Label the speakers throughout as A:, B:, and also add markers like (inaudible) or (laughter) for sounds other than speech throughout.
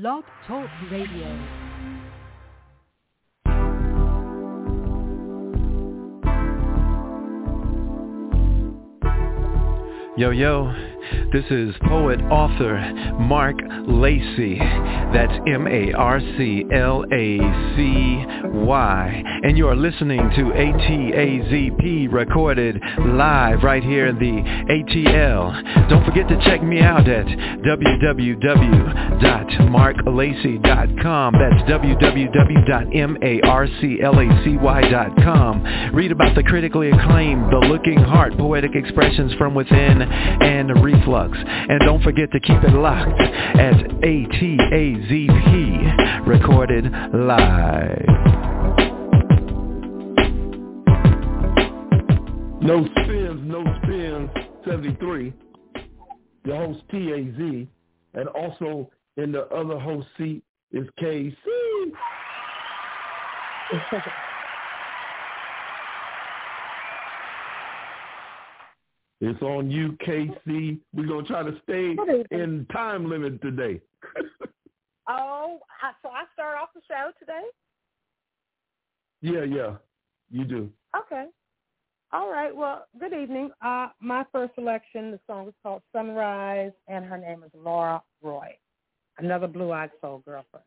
A: Blog Talk Radio.
B: Yo, yo, this is poet author Marc Lacy. That's M-A-R-C-L-A-C-Y. And you are listening to ATAZP recorded live right here in the ATL. Don't forget to check me out at www.marklacy.com. That's www.marklacy.com. Read about the critically acclaimed The Looking Heart poetic expressions from within and reflux. And don't forget to keep it locked at ATAZP recorded live.
C: No spins, no spins, 73. Your host TAZ. And also in the other host seat is KC. (laughs) it's on you, KC. We're going to try to stay in time limit today. (laughs)
D: Oh, so I start off the show today?
C: yeah, yeah, you do.
D: Okay. All right. Well, good evening. Uh, my first selection, the song is called Sunrise, and her name is Laura Roy, another blue-eyed soul girlfriend.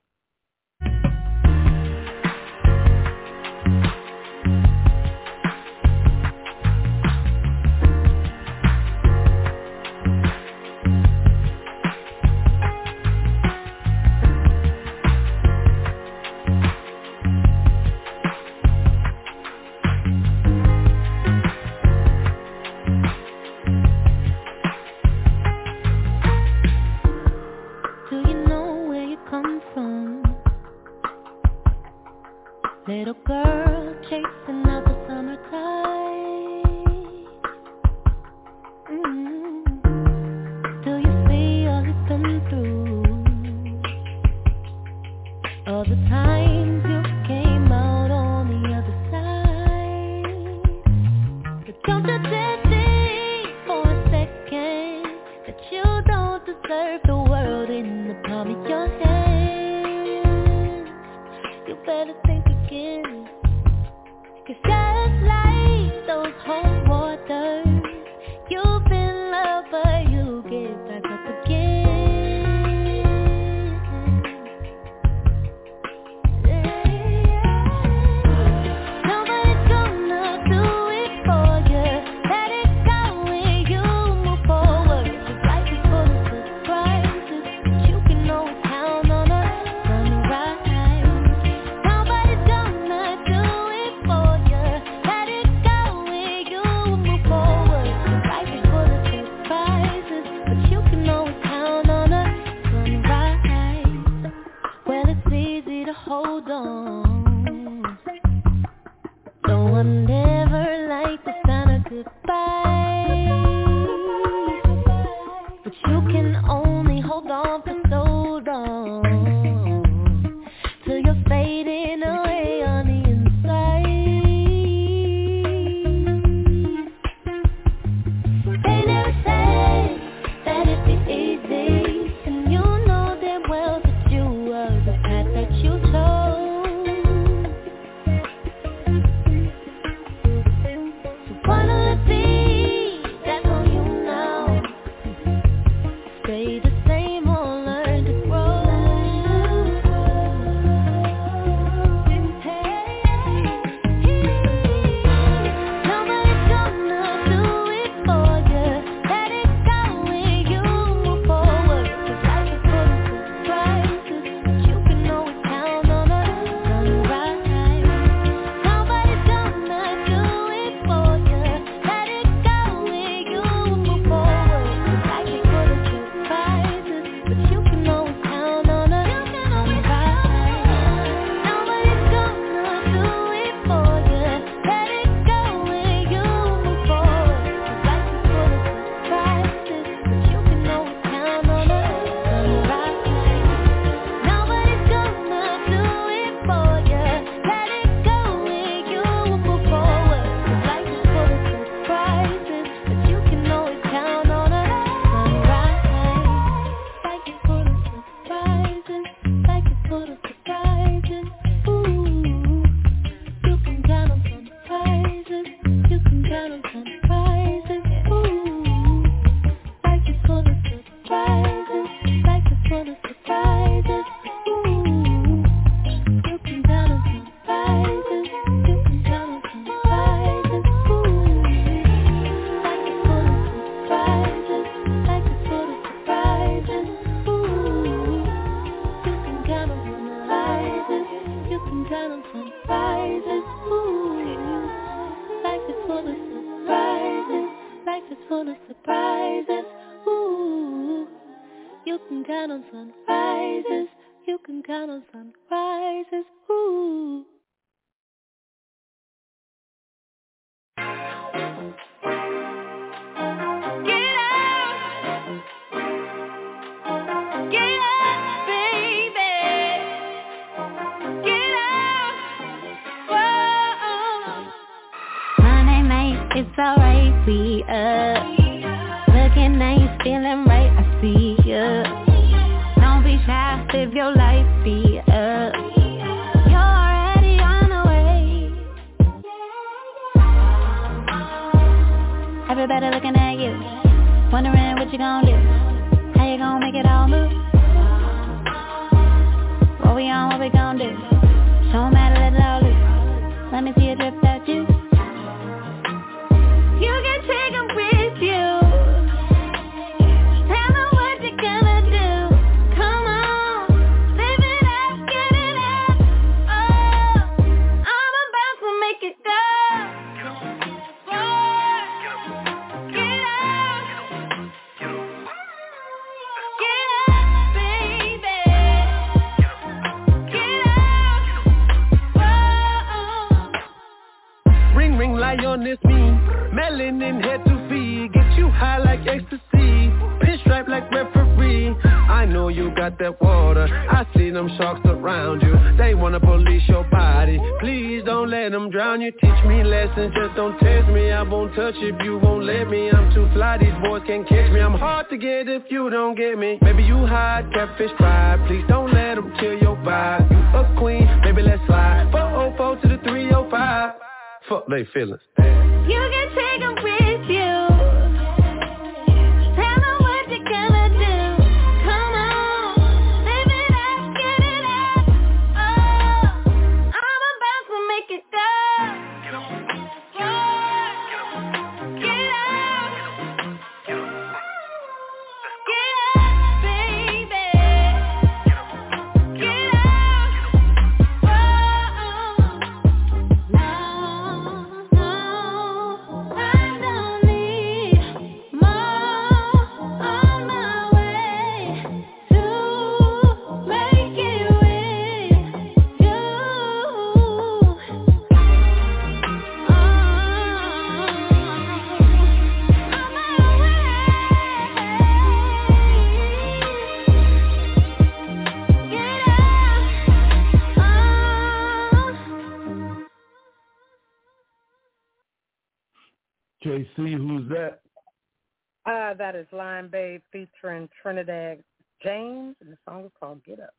E: Song is called Get Up.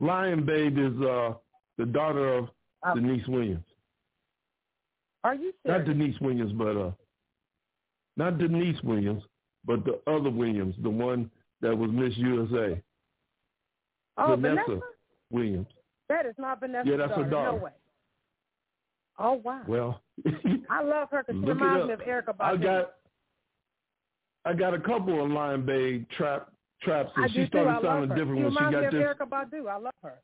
C: Lion Babe is uh, the daughter of
E: Oh.
C: Deniece Williams.
E: Are you
C: Not? Deniece Williams, but uh, not Deniece Williams, but the other Williams, the one that was Miss USA,
E: oh,
C: Vanessa
E: Vanessa?
C: Williams.
E: That is not Vanessa.
C: Yeah, that's her
E: daughter.
C: daughter.
E: No way. Oh, wow.
C: Well, (laughs)
E: I love her because she reminds me of Erykah Badu.
C: I got I got a couple of Lion Babe trap traps, and she
E: do too. I
C: started sounding different
E: she
C: when she
E: reminds me
C: got
E: of
C: this.
E: Erykah Badu. I love her.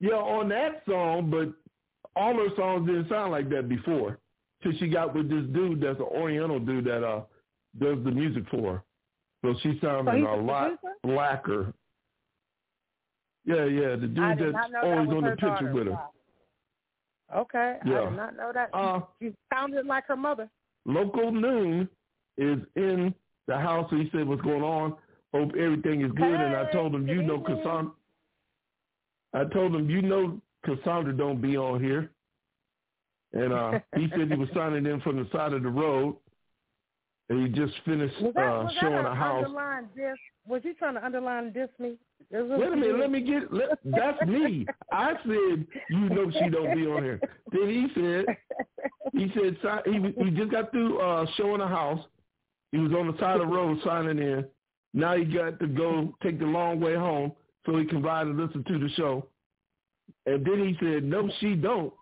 C: Yeah, on that song, but all her songs didn't sound like that before. Till she got with this dude that's an Oriental dude that uh does the music for her. So she sounded
E: So he's
C: a lot blacker. Yeah, yeah, the dude that's
E: that
C: always on the picture
E: daughter.
C: with her.
E: Okay, I did not know that.
C: Uh,
E: she sounded like her mother.
C: Local Noon is in the house. So He said, "What's going on? Hope everything is good." and I told him, "You know. Cassandra." I told him, "You know, Cassandra don't be on here." And uh, he said he was (laughs) signing in from the side of the road, and he just finished
E: Was that,
C: uh,
E: was
C: showing a house.
E: underline diss? Was you trying to underline diss me?
C: Wait a minute, let me get. Let, that's me. I said you know she don't be on here. Then he said he said he he just got through uh, showing a house. He was on the side of the road signing in. Now he got to go take the long way home so he can ride and listen to the show. And then he said, "No, she don't."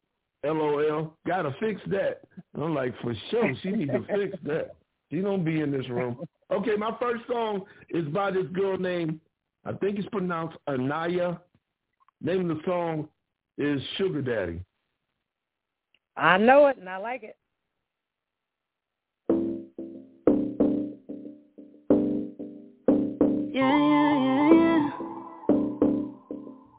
C: LOL. Gotta fix that. And I'm like, for sure, she needs to fix that. She don't be in this room. Okay, my first song is by this girl named I think it's pronounced Anaya. Name of the song is Sugar Daddy.
E: I know it and I like it.
F: Yeah, yeah, yeah, yeah.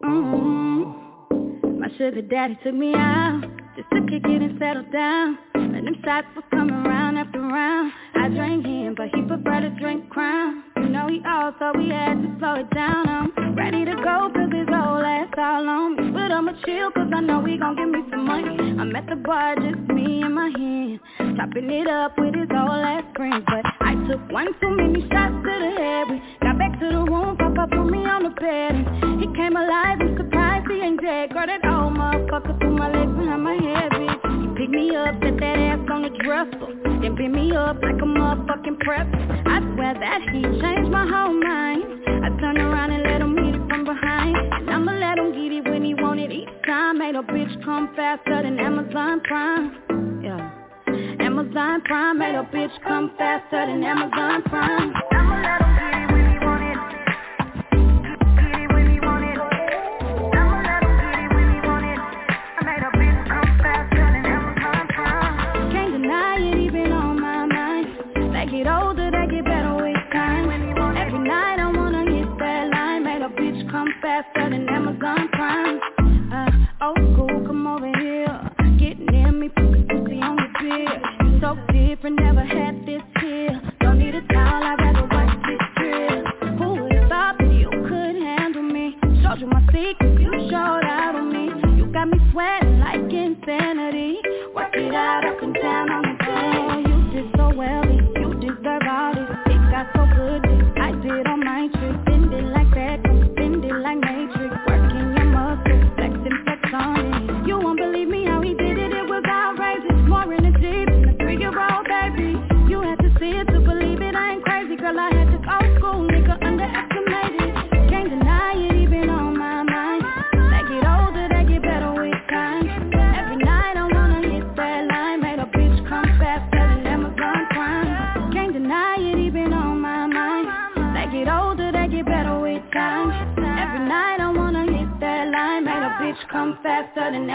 F: Mm-hmm. My sugar daddy took me out just to kick it and settle down. When them shots was coming round after round, I drank him, but he preferred to drink Crown. You know he also we had to slow it down. I'm ready to go 'cause his whole ass all on me, but I'ma chill 'cause I know we gon' give me some money. I'm at the bar, just me and my hand, chopping it up with his whole ass friends. But I took one too many shots We got back to the room, Papa put me on the bed, he came alive. I'm surprised he ain't dead. Girl, that old motherfucker threw my legs behind my head, bitch. He picked me up, set that ass on the dresser, then pick me up like a motherfucking prep. I swear that he changed my whole mind. I turned around and let him hit it from behind, and I'ma let him get it when he want it each time. Made a bitch come faster than Amazon Prime. Yeah. Amazon Prime made a bitch come faster than Amazon Prime. Faster than Amazon Prime. Uh, old school, come over here. Get near me, pussy on the bed. So different, never had this here.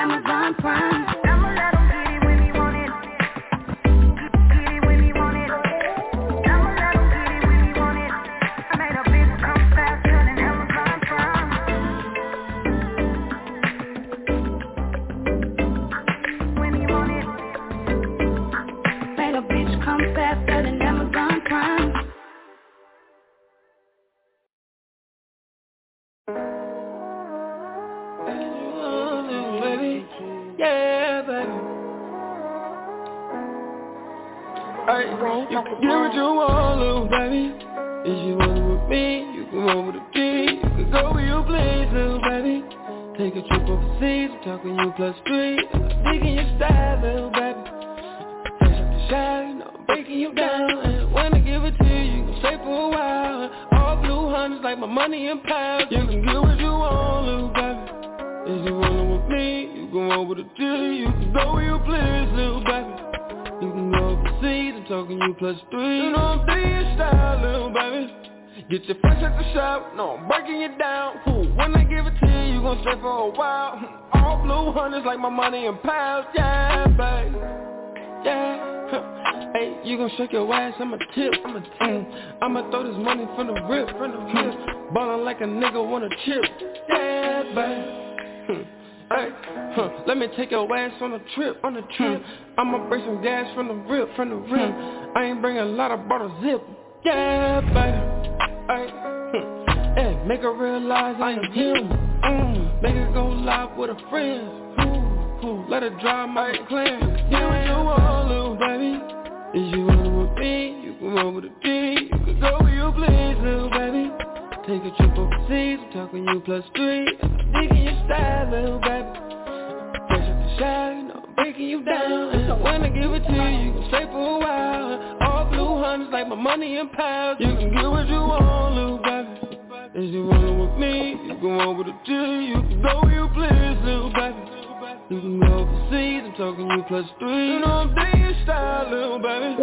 F: Amazon Prime. I'ma
G: tip, I'ma mm. I'ma throw this money from the rip, from the rip Ballin' like a nigga wanna chip, yeah, baby Hmm. Hey, huh. Let me take your ass on a trip, on a trip. I'ma bring some gas from the rip, from the rip. I ain't bring a lot of bottles zip. Yeah, baby. Hey, hmm. hey, make her realize I am him. Mm. Make her go live with a friend. Ooh, ooh. Let her drive my clan. Yeah, you want, little baby. If you want with me, you can roll with a G. You can go where you please, little baby.
H: take a trip overseas, I'm talking you plus three. Digging your style, little baby. Fresh at the shine, I'm breaking you down. So when I give it to you, you can stay for a while. All blue hundreds like my money in pounds. You can get what you want, little baby. Is you rollin' with me, you can walk with a G You can go where you please, little baby you can go overseas, I'm talking you plus three. You know I'm digging style, little baby.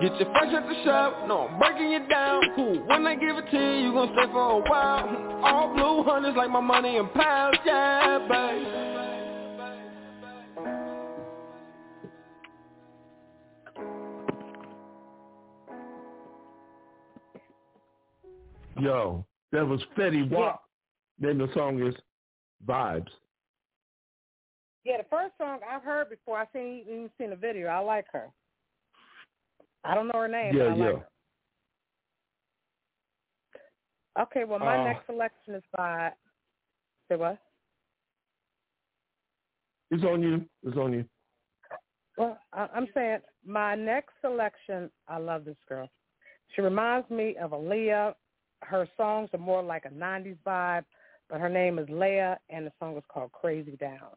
H: Get your fresh at the shop, no I'm breaking you down. Cool, when I give it to you, you gon' stay for a while. All blue hundreds like my money in pounds, yeah,
C: babe. Yo, that was Fetty Wap. Then the song is Vibes.
D: First song I've heard before. I seen even seen the video. I like her. I don't know her name.
C: Yeah,
D: but I
C: yeah.
D: Like her. Okay, well, my
C: Uh,
D: next selection is by. Say what?
C: It's on you. It's on you.
D: Well, I, I'm saying my next selection. I love this girl. She reminds me of Aaliyah. Her songs are more like a '90s vibe, but her name is Leia, and the song is called "Crazy Down."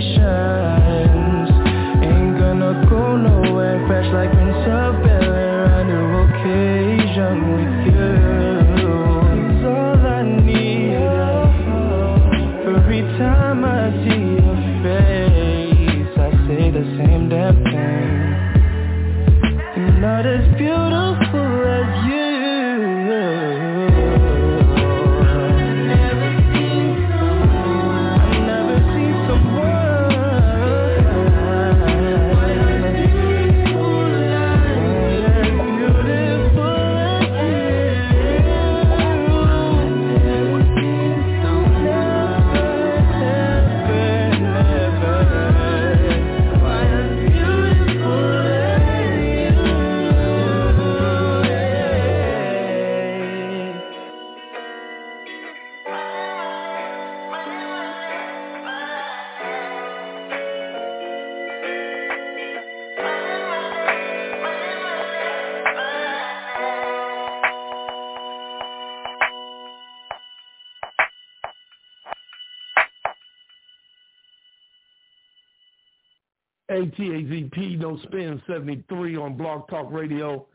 I: Flirtations.
C: ATAZP, spin 73 on Blog Talk Radio.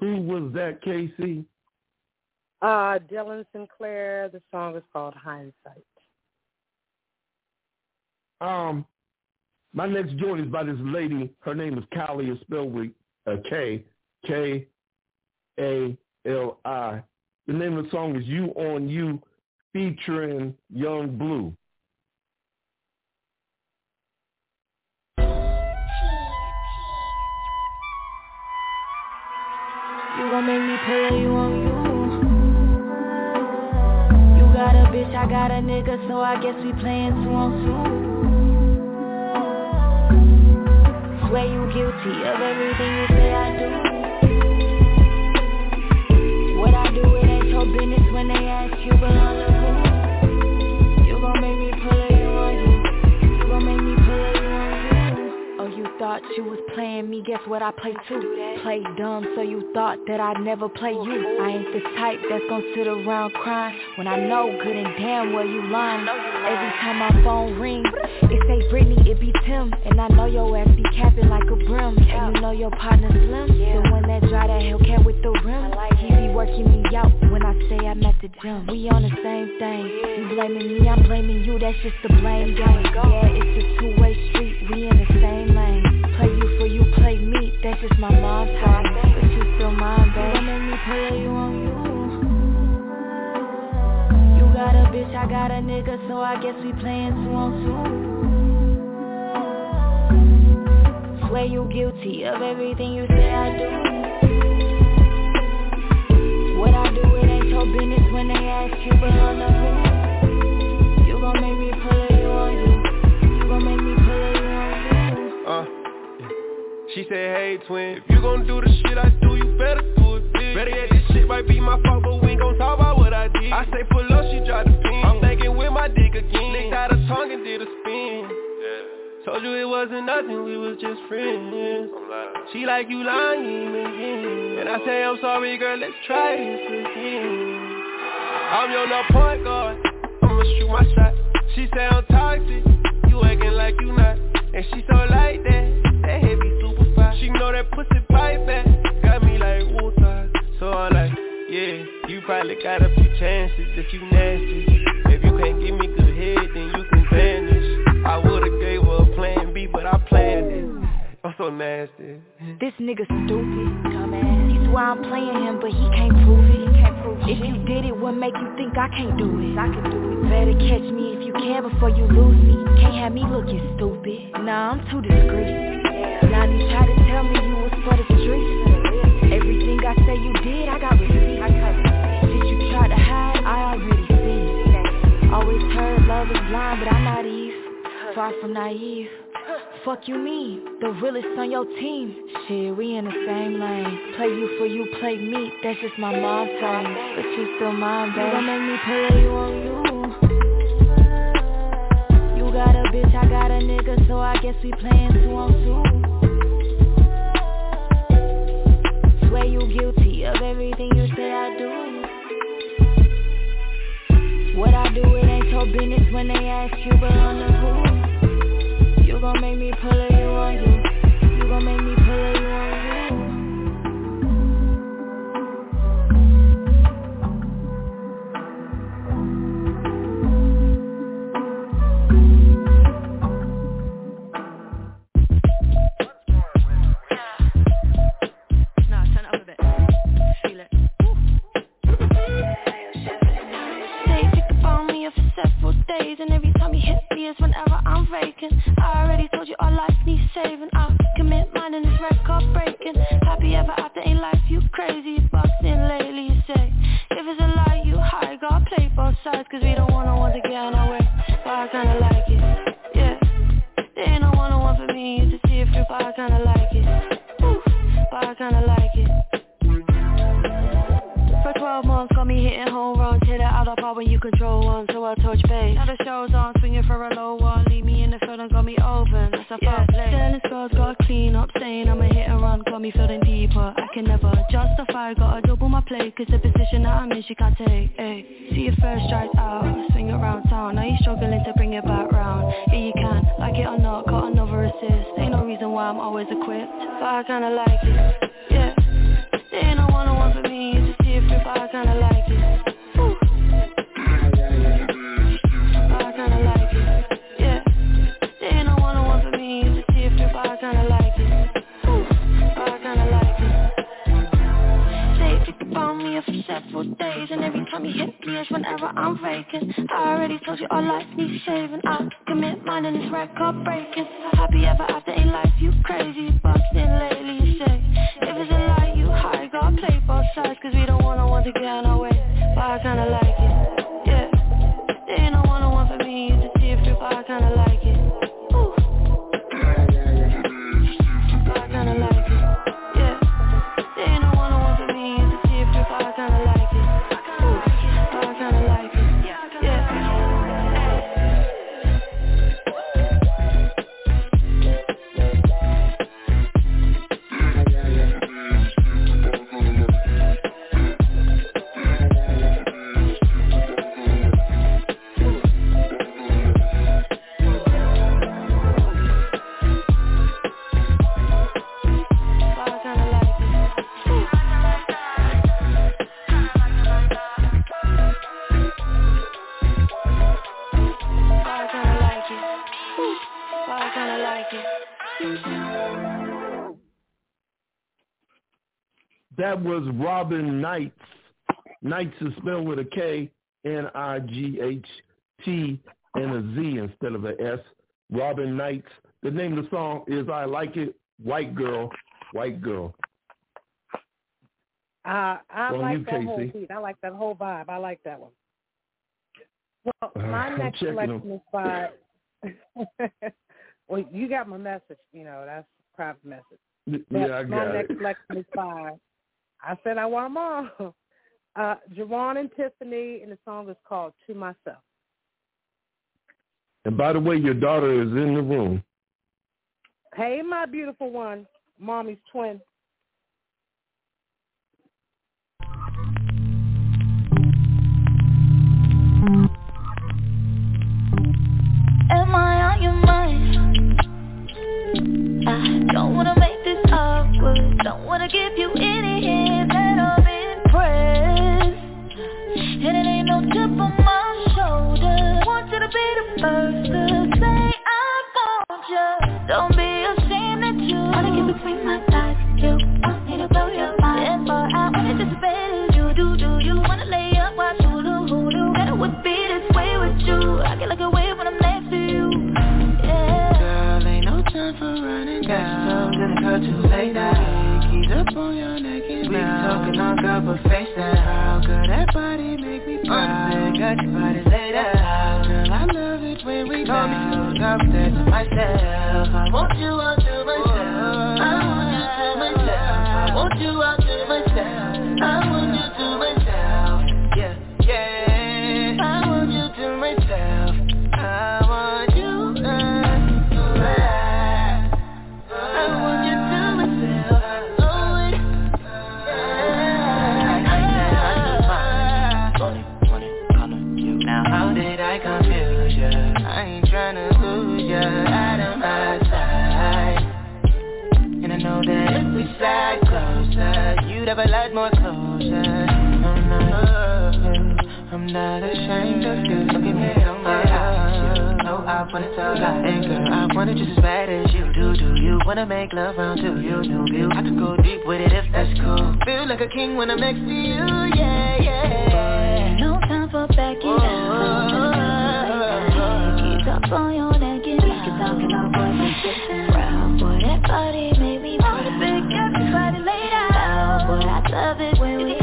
C: Who was that, KC?
E: Uh, Dylan Sinclair. The song is called Hindsight.
C: Um, my next joint is by this lady. Her name is Kylie, is spelled with a K, K, A, L, I. The name of the song is You on You, featuring Yung
J: Bleu. Gon' make me pull you on you. You got a bitch, I got a nigga, so I guess we playing two on two. Swear you guilty of everything you say I do. What I do, it ain't your business when they ask you belong thought you was playing me, guess what I play too? Play dumb, so you thought that I'd never play you. I ain't the type that's gon' sit around crying when I know good and damn well you lying. Every time my phone rings, it say Britney, it be Tim, and I know your ass be capping like a brim. And you know your partner Slim, the one that drive that Hellcat with the rim. He be working me out when I say I'm at the gym. We on the same thing. You blaming me, I'm blaming you. That's just the blame game. Yeah, it's a two-way street. We in the same That's just my mom's house. But you still mine, babe. Don't make me play you on you. You got a bitch, I got a nigga, so I guess we playing two on two.
K: Swear you guilty of everything you say I do. What I do, it ain't your business when they ask you, but on the
L: said, hey twin, if you gon' do the shit I do, you better do it big. Better yet, this shit might be my fault, but we gon' talk about what I did. I say pull up, she drop the pin. I'm thinking with my dick again. Licked out her tongue and did a spin. Told you it wasn't nothing, we was just friends. She like you lying again. And I say I'm sorry, girl, let's try this again. I'm your no point guard, I'ma shoot my shot. She say I'm toxic, you acting like you not. And she so like that, that head be super fine. She know that pussy back, got me like woo So I'm like, yeah, you probably got a few chances if you nasty. If you can't give me good head, then you can vanish. I would've gave her a plan B, but I planned it. I'm so nasty.
K: This nigga stupid. Dumbass. He swear I'm playing him, but he can't prove it. Can't prove if you did it, what make you think I can't do it? I can do it. Better catch me if you can before you lose me. Can't have me looking stupid. Nah, I'm too discreet. Now you try to tell me you was for the streets. Everything I say you did, I got receipts. Did you try to hide? I already see. Always heard love is blind, but I'm naive. Far from naive. Fuck you mean, the realest on your team Shit, we in the same lane Play you for you, play me, that's just my mind frame But you still mine, babe You gon' make me play you on you You got a bitch, I got a nigga So I guess we playing two on two Swear you guilty of everything you say I do What I do, it ain't your business when they ask you But on the who you gon' make me pull it, you on you. You gon' make me whenever I'm vacant I already told you our life needs saving. I'll commit mine and this record breaking. Happy ever after ain't life you crazy? Bustin' lately you say. If it's a lie you high Gotta play both sides. Cause we don't wanna want to get in our way But I kinda like it. Yeah. There ain't no one-on-one for me. You to see it through But I kinda like it. Woo. But I kinda like it. For 12 months, got me hitting home runs Hit it out of park when you control one So I touch base. Now the show's on, swinging for a low one. Leave me in the field and got me open That's a yeah. play Sterling scores, got clean up Saying I'm a hit and run, got me feeling deeper. I can never justify, gotta double my play Cause the position that I'm in, she can't take ay. See your first strike out, swing around town. Now you struggling to bring it back round. Yeah, you can, like it or not, got another assist. Ain't no reason why I'm always equipped. But I kinda like it, yeah. There ain't no one-on-one for me, you just see it through, but I kinda like it. Several days, and every time you hit me is whenever I'm vacant. I already told you our life needs saving. I commit mine and this record breaking. Happy ever after ain't life, you crazy, you bustin' lately, you say. If it's a lie, you high, gotta play both sides Cause we don't wanna want to get in our way But I kinda like
C: That was Robin Knightz. Knightz is spelled with a K, N-I-G-H-T, and a Z instead of a S. Robin Knightz. The name of the song is I Like It. White girl, white girl.
E: Uh, I
C: Well,
E: like
C: you,
E: that whole beat. I like that whole vibe. I like that one. Well,
C: Uh,
E: my
C: I'm
E: next selection is by. (laughs) well, you got my message. You know that's a private message. But
C: Yeah, I
E: my
C: got
E: next selection is by. I said I want them all. (laughs) Uh, Jerron and Tiffany, and the song is called "To Myself."
C: And by the way, your daughter is in the room.
E: Hey, my beautiful one, mommy's twin.
D: Am I on your mind? I don't wanna make this awkward. Don't wanna give you any And it ain't no chip on my shoulder. Want you to be the first to say I want you. Don't be ashamed that you wanna get between my thighs. You want me to blow your mind. Therefore, I wanna just as you do. Do you wanna lay up? Watch Hulu, Hulu? Better would be this way with you. I get like a wave when I'm next to you. Yeah.
G: Girl, ain't no time for running down. Got some girl too late now. Talking all girl, but face down. How girl, that body make me proud. Said, got your body laid out. Girl, I love it when we down. Drop that to myself. I want you all I wanna tell And girl, I want it just as bad as you do Do you wanna make love round to you? New view I could go deep with it if that's cool Feel like a king when I'm next to you Yeah, yeah
D: No time for backing down. Keep up on your neck and down. talking all boys and shit. Wow, boy, that body made me. The big everybody. Wow, boy, I love it when we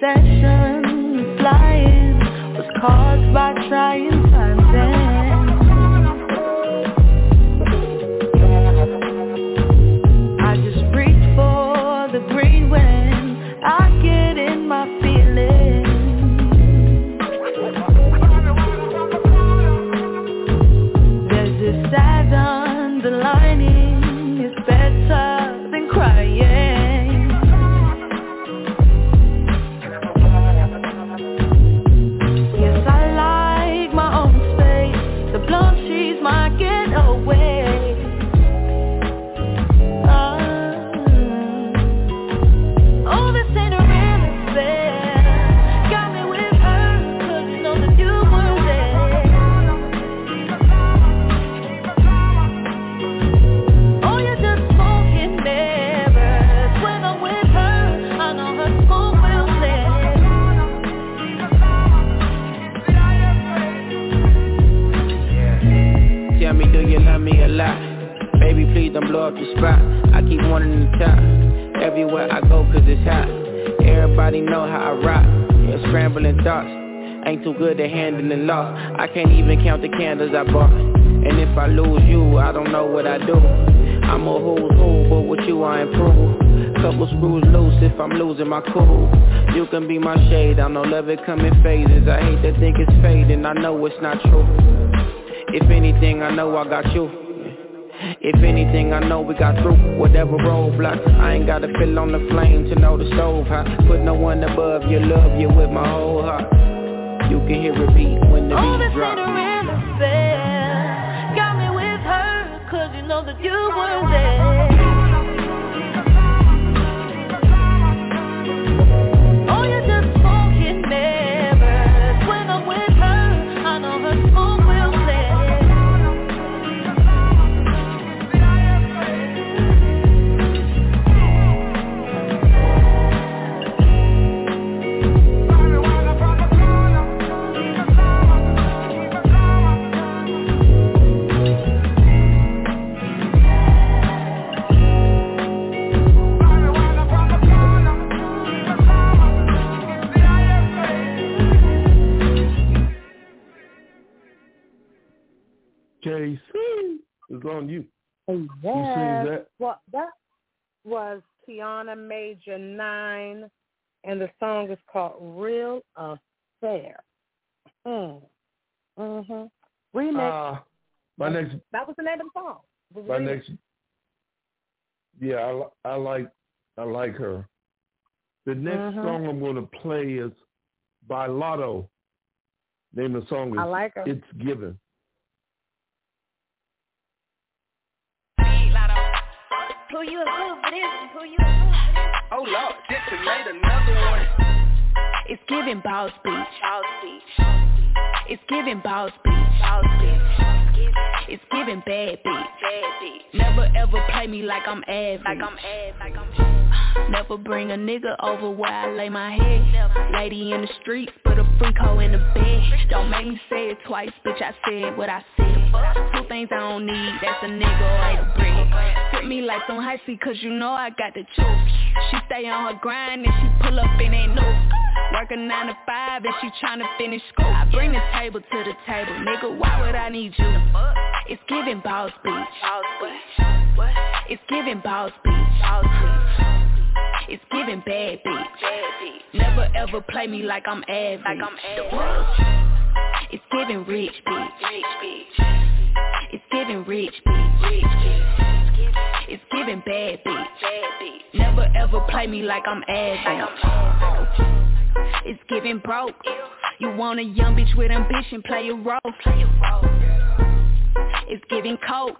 M: obsession with flying was caused by trying I
N: bought And if I lose you, I don't know what I do. I'm a who's who, but with you I improve Couple screws loose if I'm losing my cool. You can be my shade, I know love it come in phases. I hate to think it's fading, I know it's not true. If anything, I know I got you. If anything, I know we got through. Whatever roadblock. I ain't gotta fill on the flame to know the stove hot. Put no one above you, love you with my whole heart. You can hear it beat when the
D: Oh,
N: beat
D: this know that you were there.
C: On you.
E: Yes.
C: Who sings that?
E: Well, that was Tiana Major Nine, and the song is called "Real Affair." Mm. Mhm. Remix.
C: Uh, my next,
E: that was the name of the song.
C: My
E: remix.
C: next, yeah, I, I like, I like her. The next
E: Mhm.
C: song I'm going to play is by Lotto. Name of the song is
E: I like her.
C: It's Given.
O: Who you a for this? Who you a good for this?
P: Oh Lord, this made another one.
Q: It's giving boss speech. It's giving boss speech. It's giving bad bitch. Never ever play me like I'm average.
O: Like I'm ass, like I'm (sighs)
Q: Never bring a nigga over where I lay my head. Lady in the streets, put a freak hoe in the bed. Don't make me say it twice, bitch. I said what I said. Things I don't need, that's a nigga or a brick. Fit me like some high C, cause you know I got the juice. She stay on her grind and she pull up in that new. Working nine to five and she tryna finish school. I bring the table to the table, nigga. Why would I need you? It's giving boss speech.
O: boss speech. What?
Q: It's giving boss.
O: Boss speech.
Q: It's giving bad bitch.
O: Bitch.
Q: Never ever play me like I'm average.
O: Like I'm ass.
Q: It's giving rich bitch.
O: Rich bitch.
Q: It's giving rich bitch. It's giving bad bitch. Never ever play me like I'm
O: ass.
Q: It's giving broke. You want a young bitch with ambition, play a role.
O: Play a role.
Q: It's giving coke.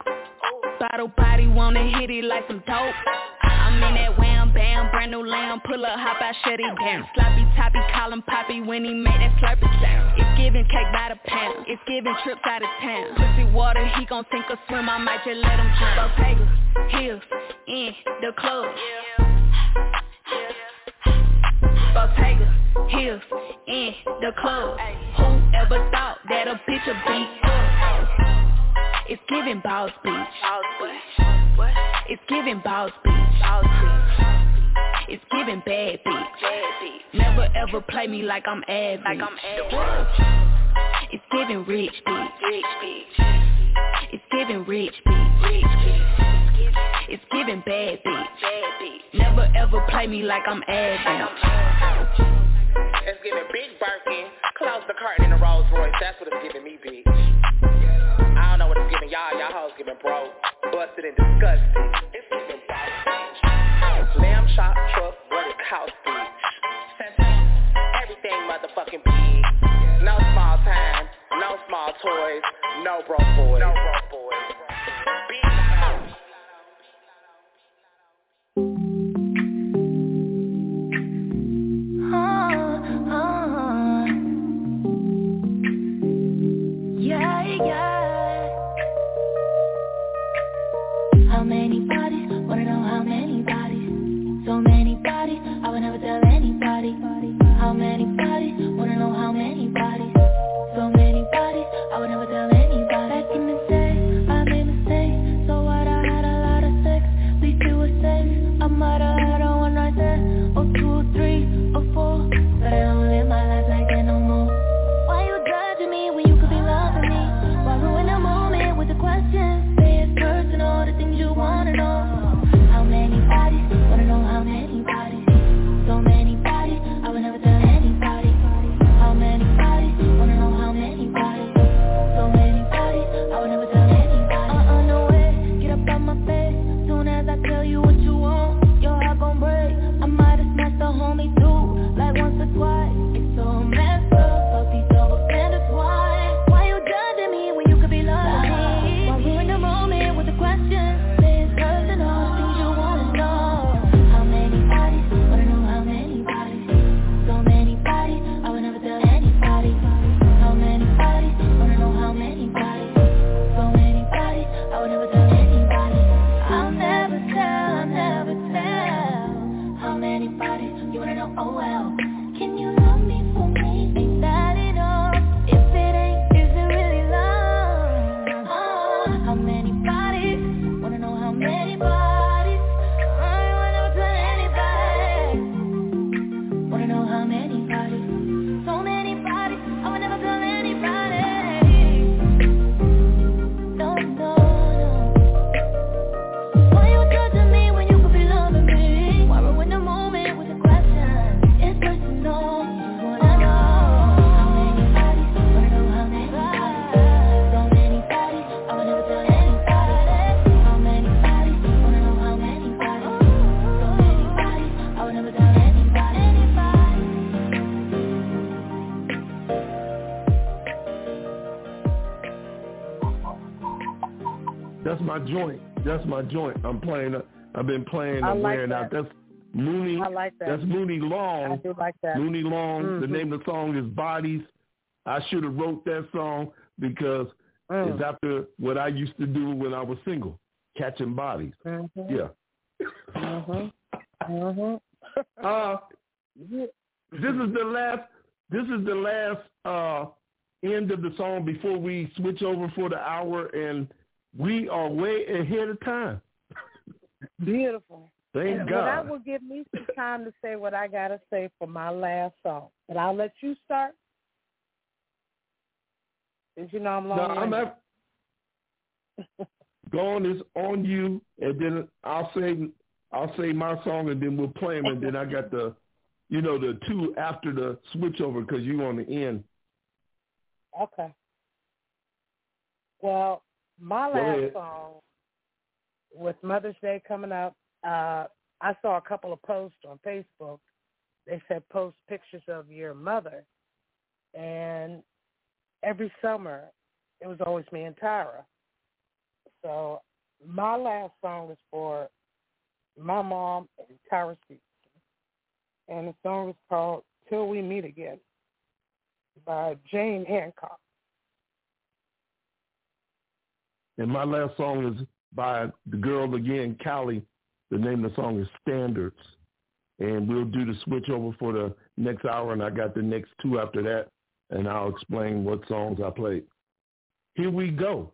Q: Bottle body wanna hit it like some dope. I'm in that wham bam, brand new lamb, pull up, hop out, shut it down. Sloppy toppy, call him poppy when he make that slurpy sound. It's giving cake by the pound, it's giving trips out of town. Pussy water, he gon' sink or swim, I might just let him drown. Bottega, heels, in the club. Bottega, heels, in the club. Whoever thought that a bitch would be up? It's giving boss.
O: Boss speech.
Q: It's giving boss.
O: Boss speech.
Q: It's giving bad bitch. Never ever play me like I'm average.
O: Like I'm ass.
Q: It's giving rich bitch.
O: Rich bitch.
Q: It's giving rich bitch.
O: Rich bitch.
Q: It's giving bad bitch.
O: Bad bitch.
Q: Never ever play me like I'm average.
P: It's giving big Birkin, Klaus the curtain in a Rolls Royce. That's what it's giving me, bitch. I don't know what it's giving y'all. Y'all hoes giving broke, busted and disgusted. It's giving boss bitch. Lamb chop truck, what it cost, bitch. Everything motherfucking big. No small time, no small toys, no broke boys. No broke boys.
C: My joint. I'm playing. I've been playing. I'm
E: like
C: wearing out.
E: that.
C: That's Muni.
E: I like that.
C: That's Muni Long.
E: I do like that.
C: Muni Long. The
E: Mhm.
C: name of the song is Bodies. I should have wrote that song because
E: Mm.
C: it's after what I used to do when I was single, catching bodies.
E: Mhm.
C: Yeah.
E: Mhm. Mhm. (laughs) (laughs)
C: Uh, this is the last. This is the last uh, end of the song before we switch over for the hour, and we are way ahead of time.
E: Beautiful.
C: Thank
E: and Well, that will give me some time to say what I gotta say for my last song. But I'll let you start. Since you know I'm long. No.
C: I'm not. (laughs) Gone is on you, and then I'll say I'll say my song, and then we'll play them, and then I got the, you know, the two after the switch over because you on the end.
E: Okay. Well, my last song with Mother's Day coming up, uh, I saw a couple of posts on Facebook. They said post pictures of your mother, and every summer it was always me and Tyra. So my last song is for my mom and Tyra Stevenson, and the song is called "Till We Meet Again" by Jane Hancock.
C: And my last song is by the girl again, Callie. The name of the song is Standards. And we'll do the switch over for the next hour, and I got the next two after that, and I'll explain what songs I played.
R: Here we go.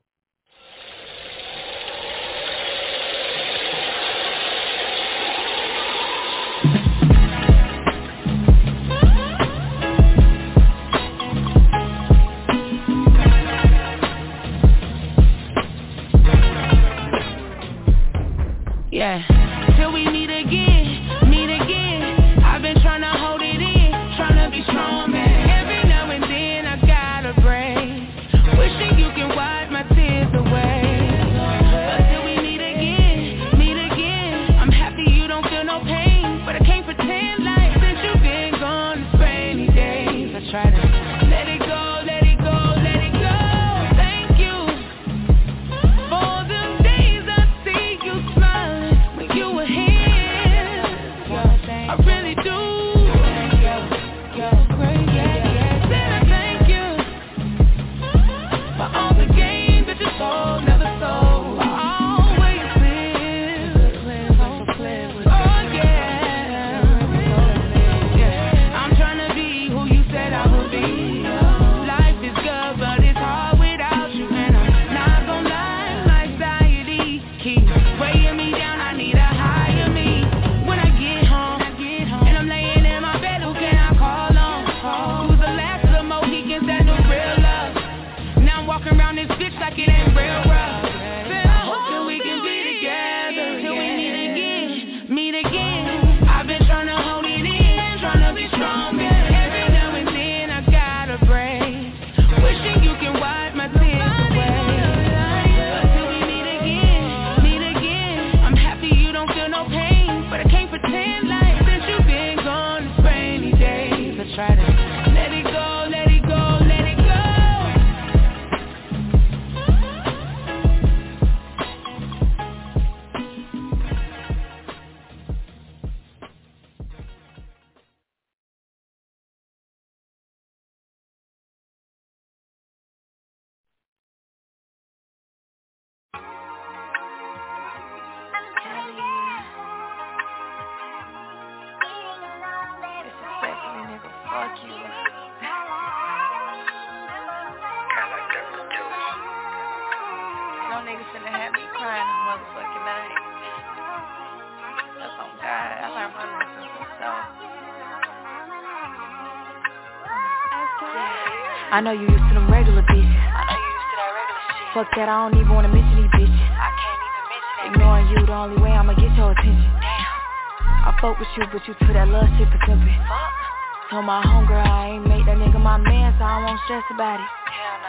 S: I
J: know you used to them regular bitches.
S: I know you used to that regular shit.
J: Fuck that, I don't even wanna mention these bitches.
S: I can't even mention that.
J: Ignoring you, the only way I'ma get your attention. Damn. I fuck with you, but you took that love shit for simping.
S: Fuck.
J: Told my homegirl I ain't make that nigga my man, so I won't stress about it.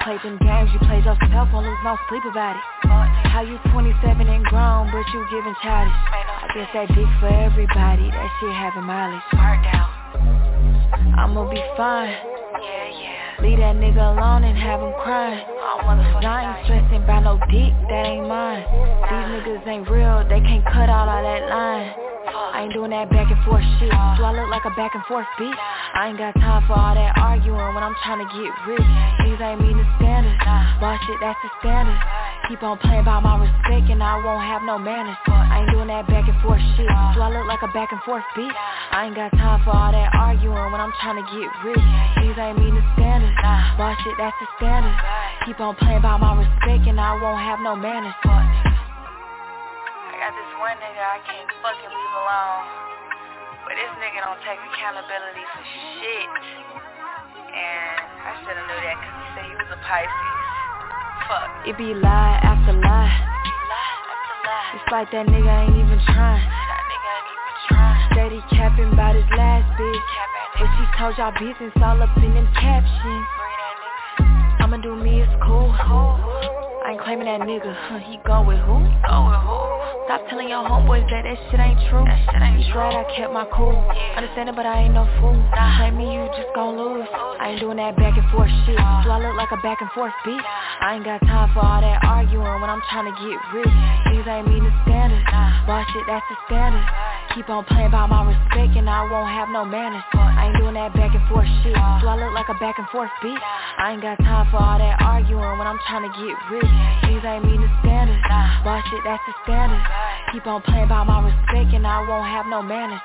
J: Play them games you play yourself, won't lose no sleep about it. How you 27 and grown, but you giving childish. I guess that dick for everybody, that shit having mileage. I'ma be fine. Leave that nigga alone and have him crying. I ain't stressing about no dick, that ain't mine. These niggas ain't real, they can't cut out all that line. I ain't doing that back and forth shit. Do I look like a back and forth bitch? I ain't got time for all that arguing when I'm trying to get rich. These ain't mean the standard. Boss shit, that's the standard. Keep on playing by my respect and I won't have no manners. I ain't doing that back and forth shit. Do I look like a back and forth bitch? I ain't got time for all that arguing when I'm trying to get rich. These ain't mean the standard. Boss shit, that's the standard. Keep on playing by my respect and I won't have no manners.
T: Got this one nigga I can't fucking leave alone. But this nigga don't take accountability for shit. And I shoulda knew that cause he said he was a Pisces. Fuck.
J: It be lie after lie. lie, after lie. It's like that nigga ain't even trying. Steady capping about his last bitch. But she told y'all business all up in them captions. I'ma do me, it's cool. I ain't claiming that nigga. Huh, he go with who? Go with who? Stop telling your homeboys that that shit ain't true. That shit ain't true. right, I kept my cool. Understand it, but I ain't no fool. Nah. Like me, you just gon' lose. I ain't doing that back and forth shit. Do I look like a back and forth bitch? I ain't got time for all that arguing when I'm trying to get rich. These ain't mean the standard. Boss shit, that's the standard. Keep on playing by my respect and I won't have no manners. I ain't doing that back and forth shit. Do I look like a back and forth bitch? I ain't got time for all that arguing when I'm trying to get rich. These ain't mean the standard. Boss shit, that's the standard. Keep on playing by my respect and I won't have no manners.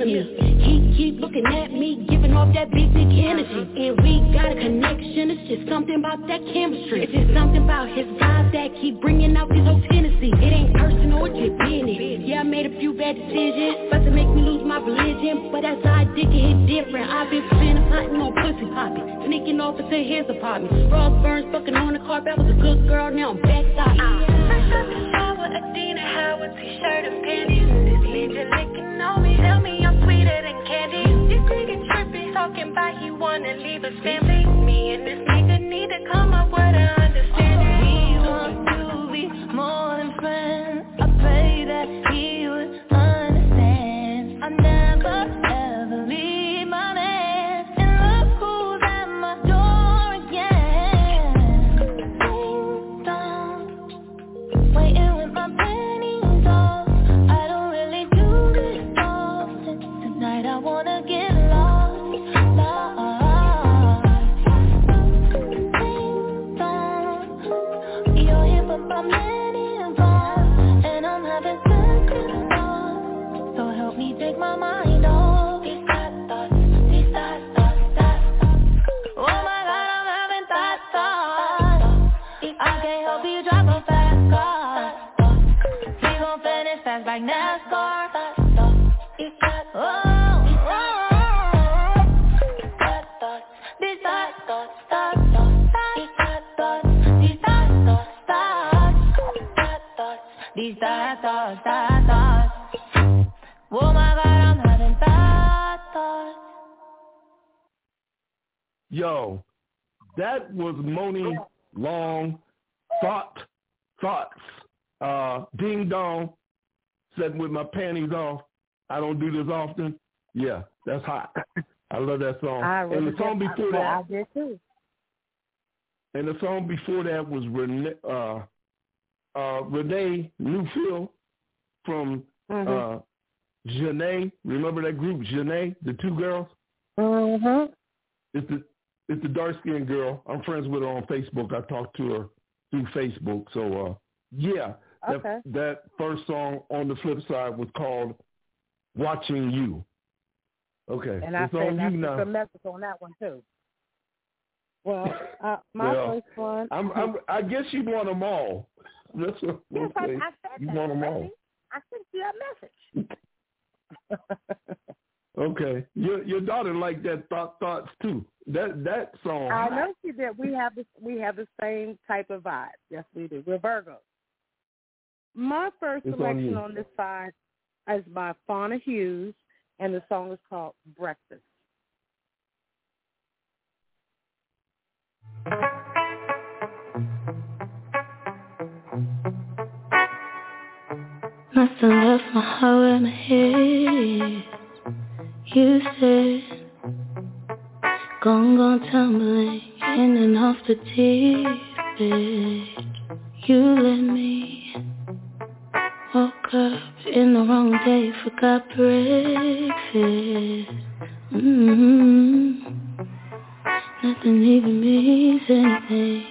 U: Things, he keep looking at me, giving off that big dick energy. And we got a connection. It's just something about that chemistry. It's just something about his vibe that keep bringing out this whole Tennessee. It ain't personal, it's just business. Yeah, I made a few bad decisions, about to make me lose my religion. But as I dig it, hit different. I've been spinning, plotting on pussy popping, sneaking off into his apartment. Ross Burns fucking on the carpet. I was a good girl, now I'm backside.
D: Fresh out the shower, Adina Howard t-shirt and panties. This leader licking on me, tell me Sweeter than candy. This nigga trippy, talking about he wanna leave his family. Me and this nigga need to come up with an thoughts, thoughts, thoughts.
V: Oh my god, I'm having thoughts, thoughts.
C: Yo, that was Muni Long Thought Thoughts. Uh, Ding Dong said with my panties off. I don't do this often. Yeah, that's hot. I love that song.
E: I
C: and the song before that,
E: I did too.
C: and the song before that was Renee, uh, uh, Renee Neufville from
E: Mhm.
C: uh, Zhané. Remember that group, Zhané, the two girls?
E: Mhm.
C: It's the it's the dark skinned girl. I'm friends with her on Facebook. I talked to her through Facebook. So uh yeah. That
E: Okay.
C: that first song on the flip side was called Watching You. Okay.
E: And I
C: it's
E: said
C: on you now.
E: a message on that one too. Well, (laughs) uh, my
C: Well,
E: first one.
C: I'm, I'm I guess you want them all. (laughs) That's what
E: yes, I. I said
C: You
E: that.
C: want them all.
E: I sent you a message. (laughs) (laughs)
C: Okay. Your your daughter liked that thought thoughts too. That that song.
E: I know she did. We have the we have the same type of vibe. Yes, we do. We're Virgos. My first
C: It's
E: selection
C: you.
E: on, this side is by Fauna Hughes, and the song is called Breakfast.
D: I wear my head. You said, Gone, gone tumbling in and off the deep end. You let me woke up in the wrong day, forgot breakfast. Mm-hmm. Nothing even means anything.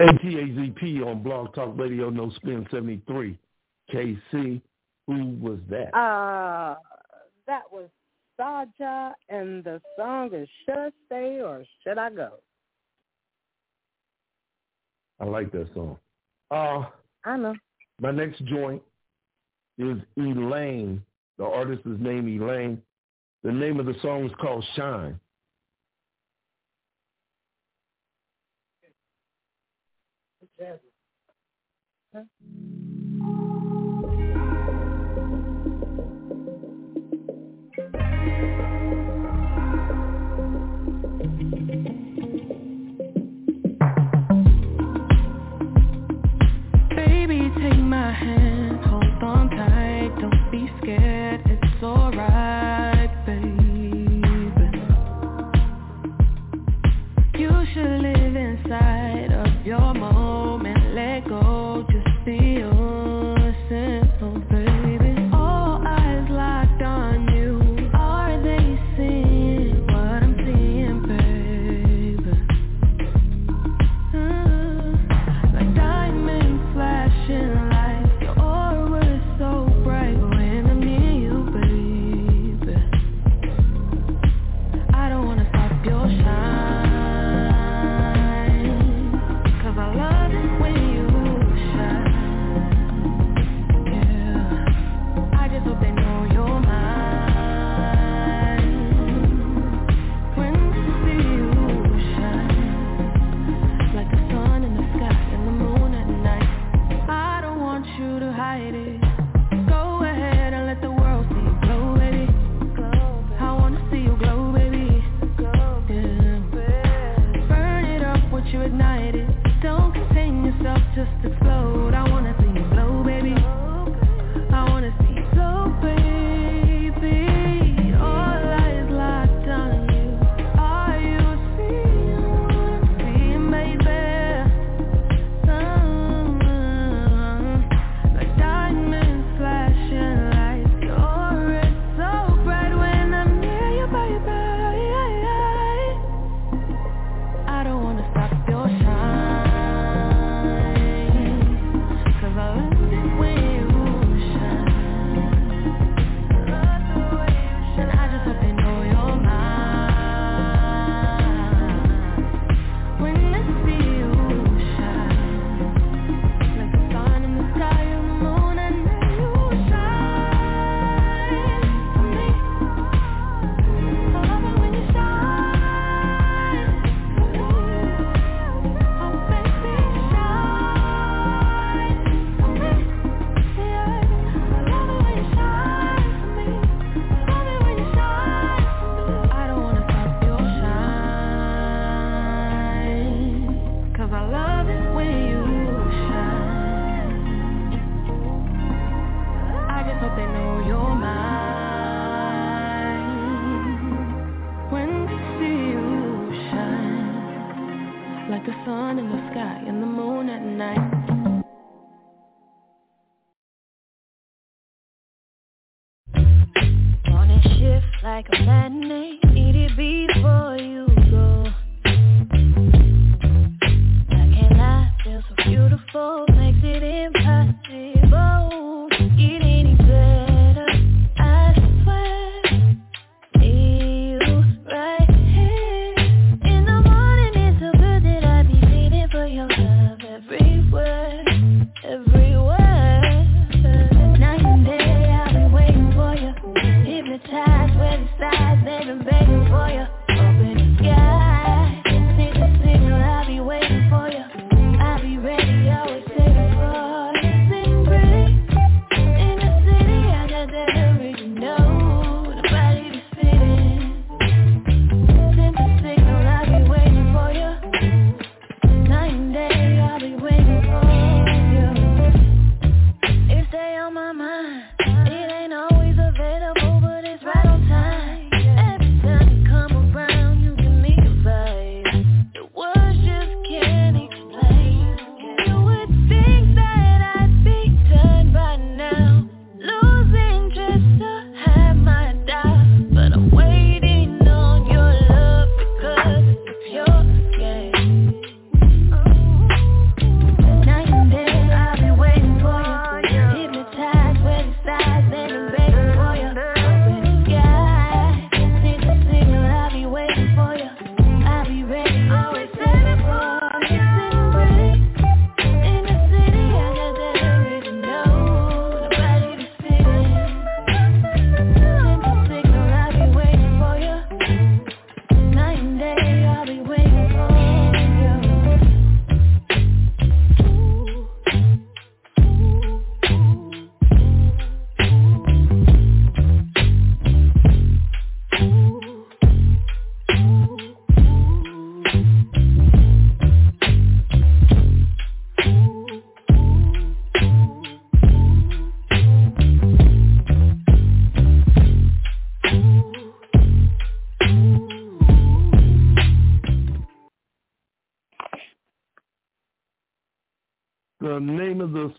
C: ATAZP on Blog Talk Radio No Spin 73. KC, who was that?
E: Uh, that was Saja, and the song is Should I Stay or Should I Go?
C: I like that song. Uh,
E: I know.
C: My next joint is Elaine. The artist is named Elaine. The name of the song is called Shine. Huh?
K: Baby, take my hand.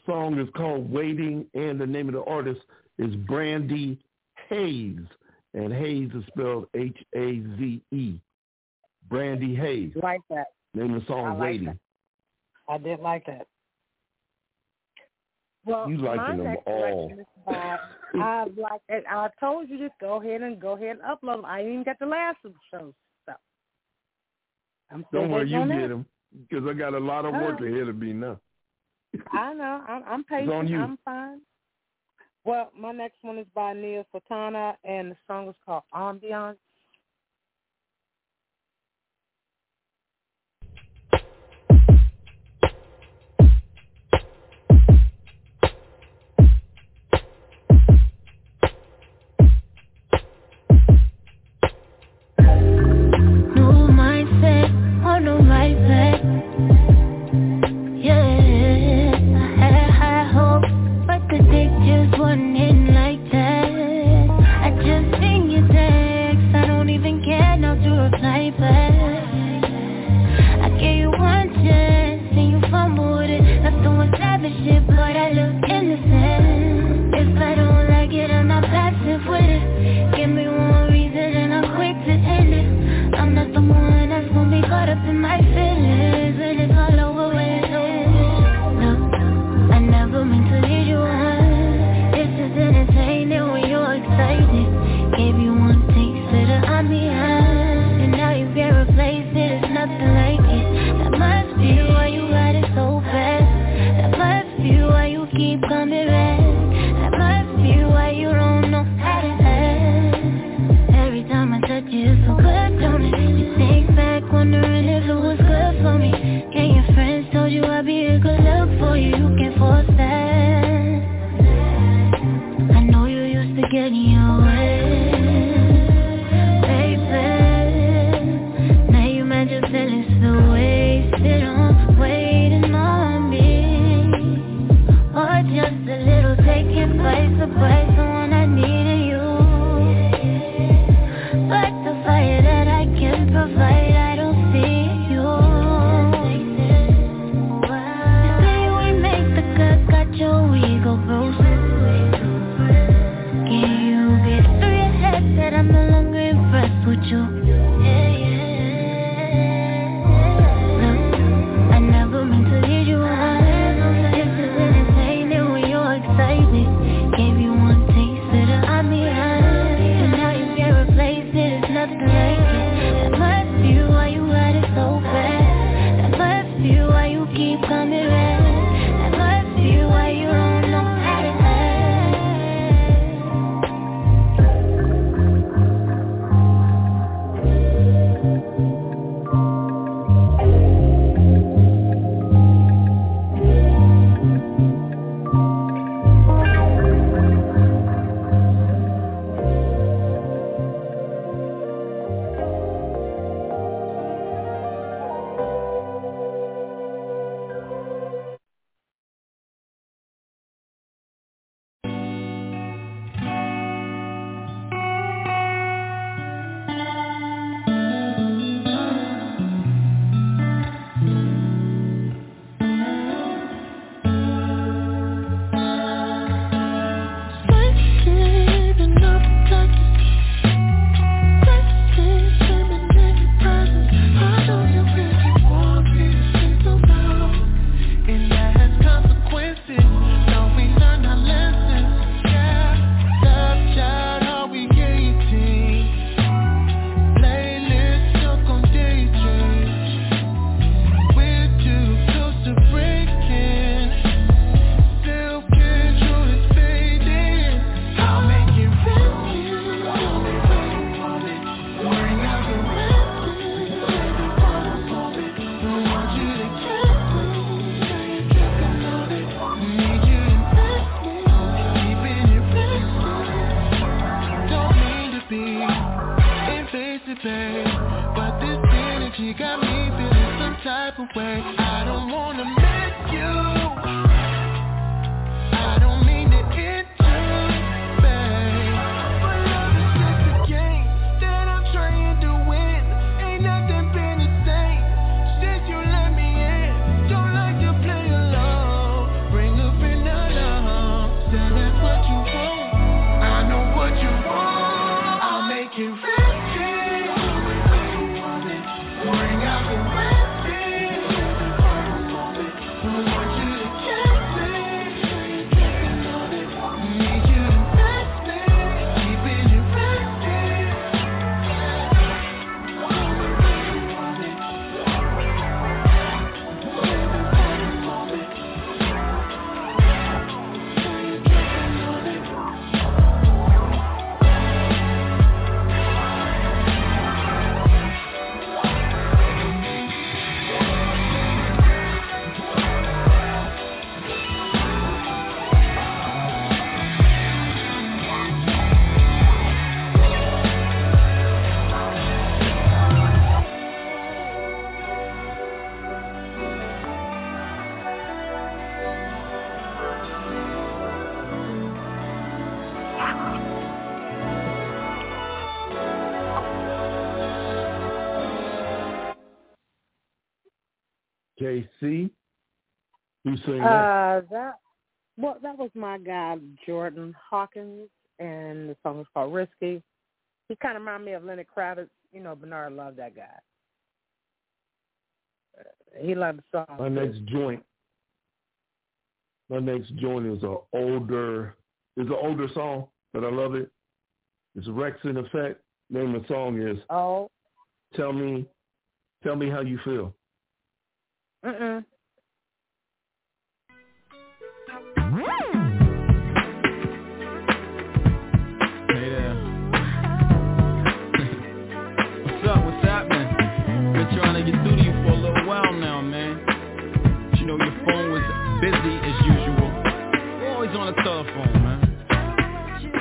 C: song is called Waiting, and the name of the artist is Brandy Haze. And Haze is spelled H-A-Z-E. Brandy Haze.
E: Like that.
C: Name of the song
E: I
C: Waiting.
E: That. I did like that. Well,
C: you liking them all.
E: By, (laughs) I like, I told you just go ahead and go ahead and upload them. I even got the last show stuff. So.
C: Don't worry, you get them because I got a lot of uh,
E: work
C: ahead of me now.
E: I know. I'm, I'm patient. I'm fine. Well, my next one is by Neil Satana, and the song is called Ambiance.
D: No mindset, oh no mindset.
C: KC. Who sang that?
E: Uh, that well, that was my guy Jordan Hawkins, and the song is called "Risky." He kind of reminded me of Lenny Kravitz. You know, Bernard loved that guy. Uh, he loved the song.
C: My next joint. My next joint is a older is an older song, but I love it. It's Rex in effect. Name of the song is
E: Oh,
C: Tell Me Tell Me How You Feel.
E: Mm-mm.
W: Hey there. (laughs) What's up? What's happening? Been trying to get through to you for a little while now, man. But you know your phone was busy as usual. Always on the telephone, man.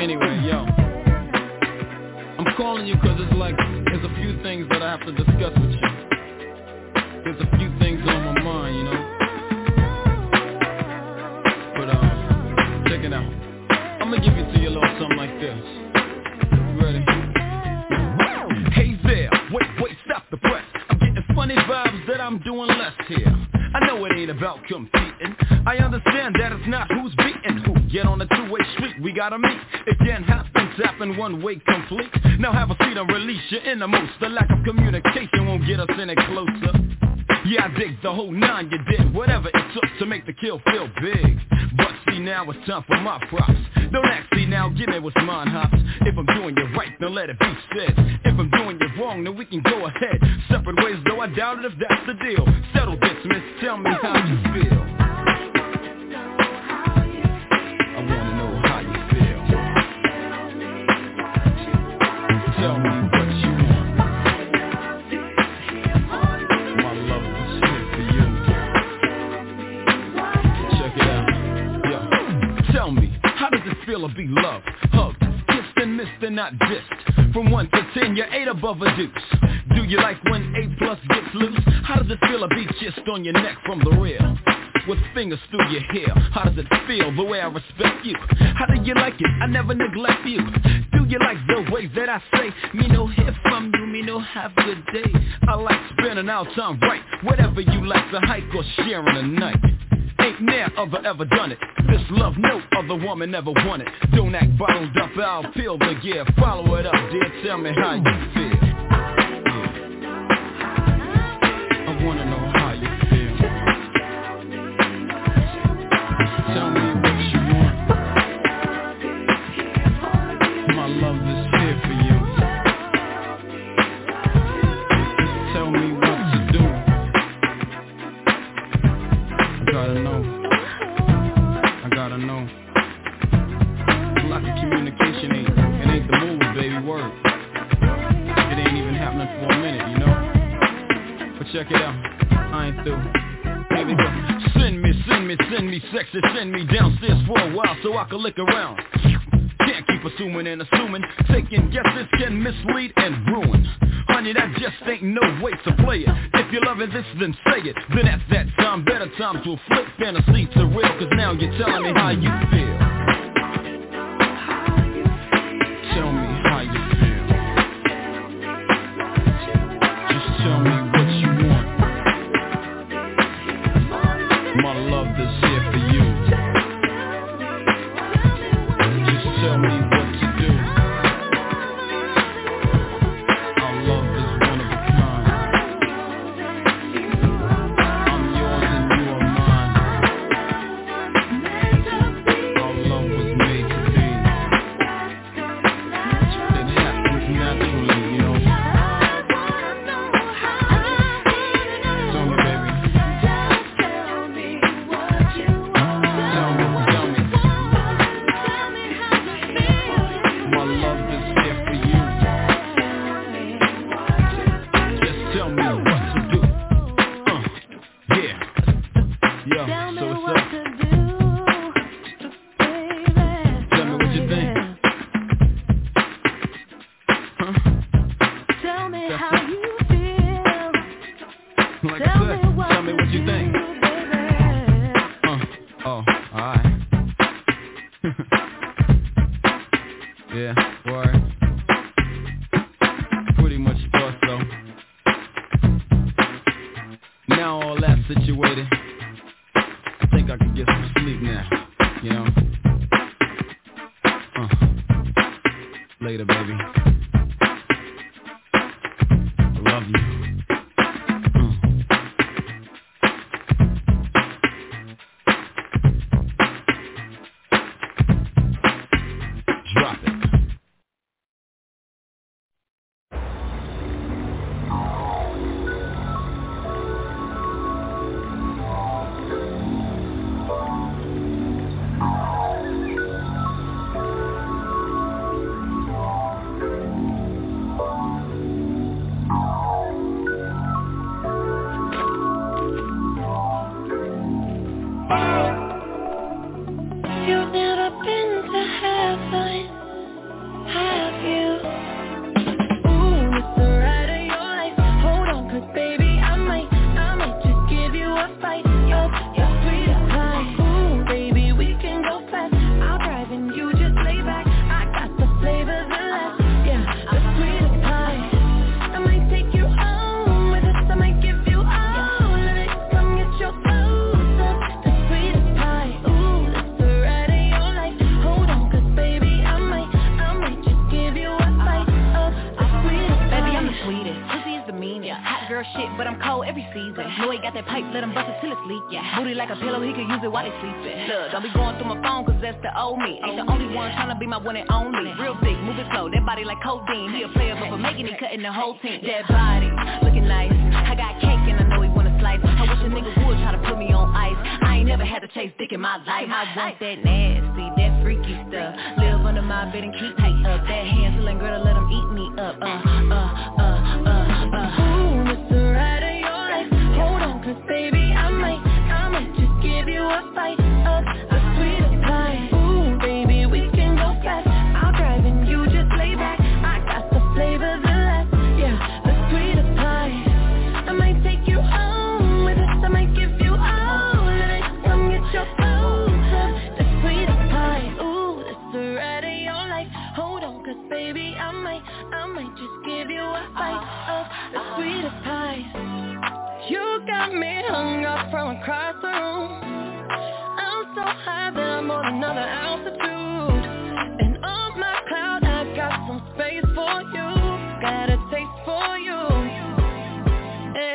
W: Anyway, yo. I'm calling you because it's like there's a few things that I have to discuss with you. There's a few things on my mind, you know. But um, check it out. I'm gonna give it to you a little something like this. Ready? Hey there, wait, wait, stop the press. I'm getting funny vibes that I'm doing less here. I know it ain't about competing. I understand that it's not who's beating who. Get on the two-way street, we gotta meet. It can't happen, tapping one way complete. Now have a seat and release your innermost. The lack of communication won't get us any closer. Yeah, I dig the whole nine you did Whatever it took to make the kill feel big. But see now it's time for my props. Don't ask me now, give me what's mine hops. If I'm doing you right, then let it be said. If I'm doing you wrong, then we can go ahead. Separate ways, though I doubt it if that's the deal. Settle this, miss, tell me how you feel not From one to ten, you're eight above a deuce Do you like when A plus gets loose? How does it feel to be kissed on your neck from the rear? With fingers through your hair How does it feel the way I respect you? How do you like it? I never neglect you Do you like the way that I say Me no hear from you, me no have good day I like spending our time right Whatever you like to hike or sharing a night Ain't ne'er other ever done it. This love no other woman ever wanted. Don't act bottled up, I'll peel the gear. Follow it up, dear, tell me how you feel. I wanna know I can lick around. Can't keep assuming and assuming. Taking guesses can mislead and ruin. Honey, that just ain't no way to play it. If you're loving this, then say it. Then at that time, better times will flip fantasy to real Cause now you're telling me how you feel
X: pipe, let him bust it till it's leak. Yeah. Booty like a pillow, he could use it while he sleeping. Look, don't be going through my phone, cause that's the old me. Ain't the only one tryna be my one and only. Real big, moving slow, that body like codeine. He a player, but for making it, cutting the whole team. That body, looking nice. I got cake and I know he wanna slice. I wish a nigga would try to put me on ice. I ain't never had to chase dick in my life. I want that nasty, that freaky stuff. Live under my bed and keep tight up. That Hansel and Gretel, let him eat me up. Uh, uh, uh, uh, uh.
D: Ooh, it's the across the room. I'm so high that I'm on another altitude. And on my cloud, I got some space for you. Got a taste for you.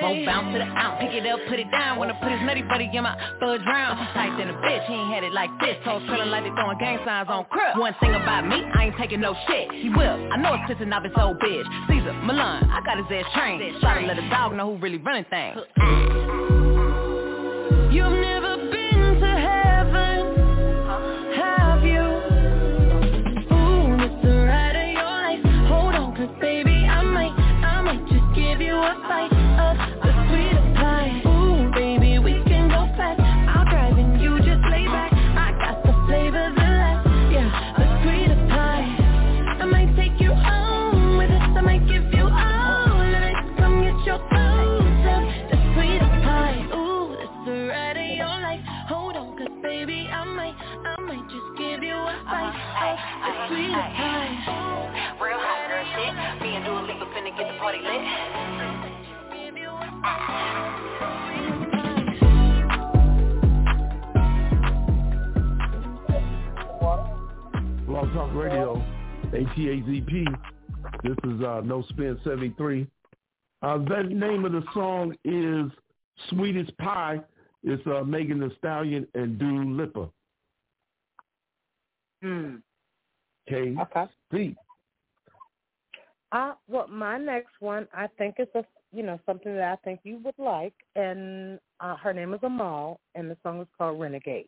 X: Won't bounce to the out, pick it up, put it down. Wanna put his nutty buddy in my fudge round. Tight than a bitch, he ain't had it like this. Toes feeling like they throwing gang signs on crib. One thing about me, I ain't taking no shit. He will, I know it's pissing off his old bitch. Cesar, Millan, I got his ass trained. Try to let a dog know who really running things.
D: You've never
C: Talk Radio, ATAZP. This is uh, No Spin 73. Uh, the name of the song is Sweetest Pie. It's uh, Megan Thee Stallion and Dua Lipa.
E: Hmm.
C: K.
E: Okay. Uh, well, my next one, I think is a you know something that I think you would like, and uh, her name is Amal, and the song is called Renegade.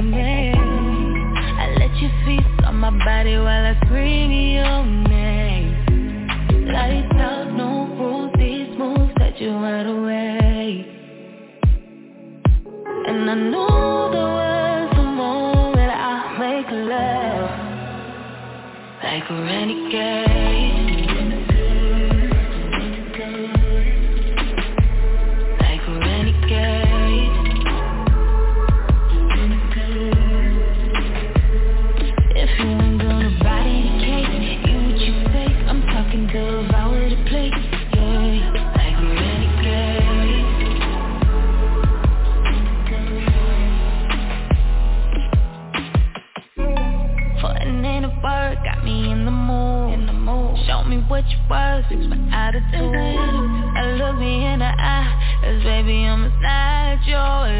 D: I made I let you feast on my body while I scream your name. Lights out, no rules, these moves
Y: set you wide awake And I know there was a moment I make love Like a renegade. words, my attitude. I look me in the eye, cause baby I'm a natural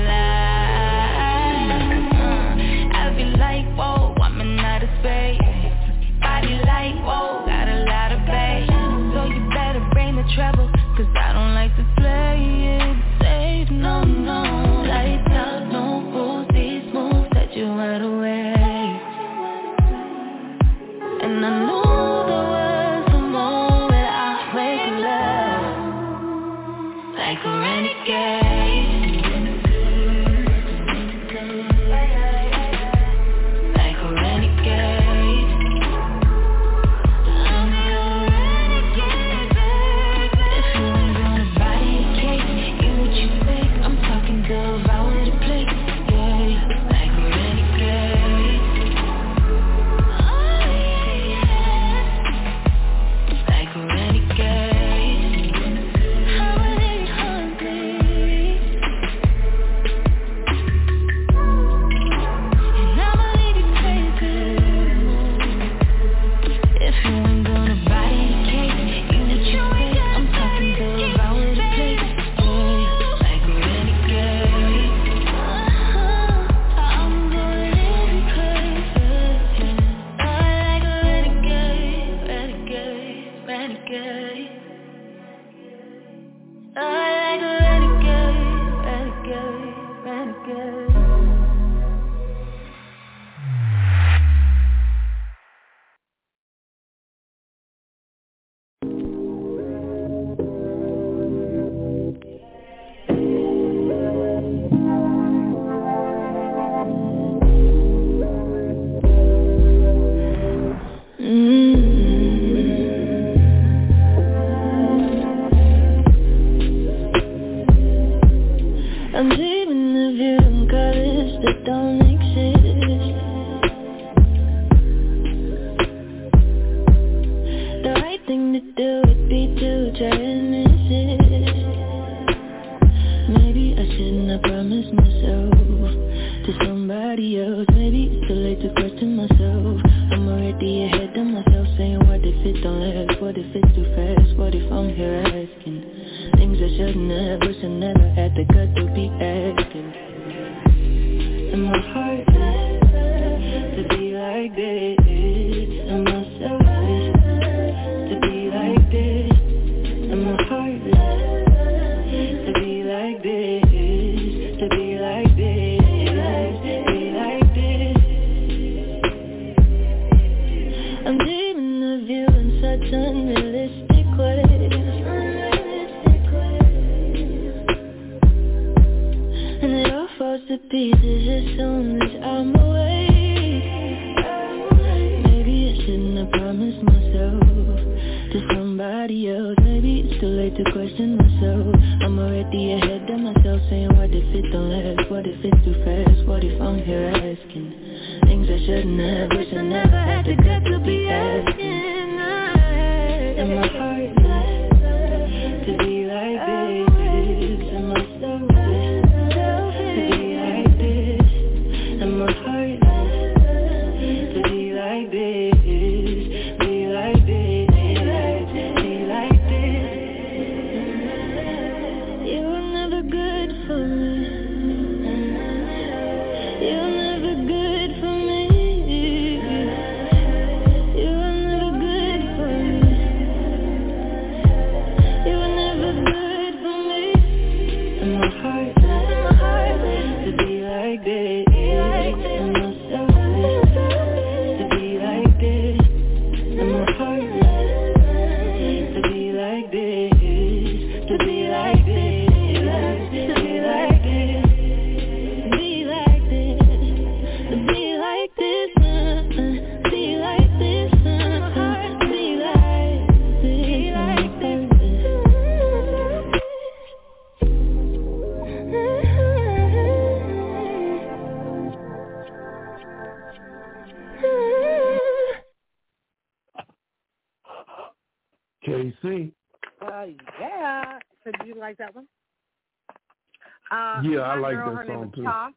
Y: Yeah, I like
E: girl,
C: that
E: her name
C: song,
E: is
C: too.
E: Tosh.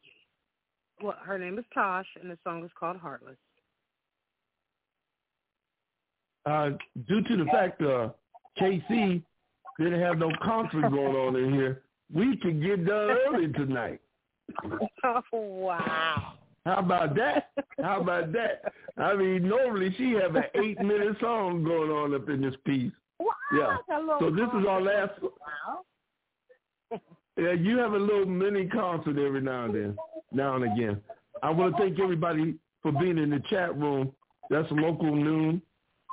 E: Well, her name is Tosh, and the song is called Heartless.
C: Uh, due to the fact uh, KC didn't have no concert going on in here, we can get done early tonight. (laughs)
E: Oh wow!
C: How about that? How about that? I mean, normally she have an eight-minute song going on up in this piece. Yeah. So this is our last. (laughs) Yeah, you have a little mini concert every now and then, now and again. I want to thank everybody for being in the chat room. That's local noon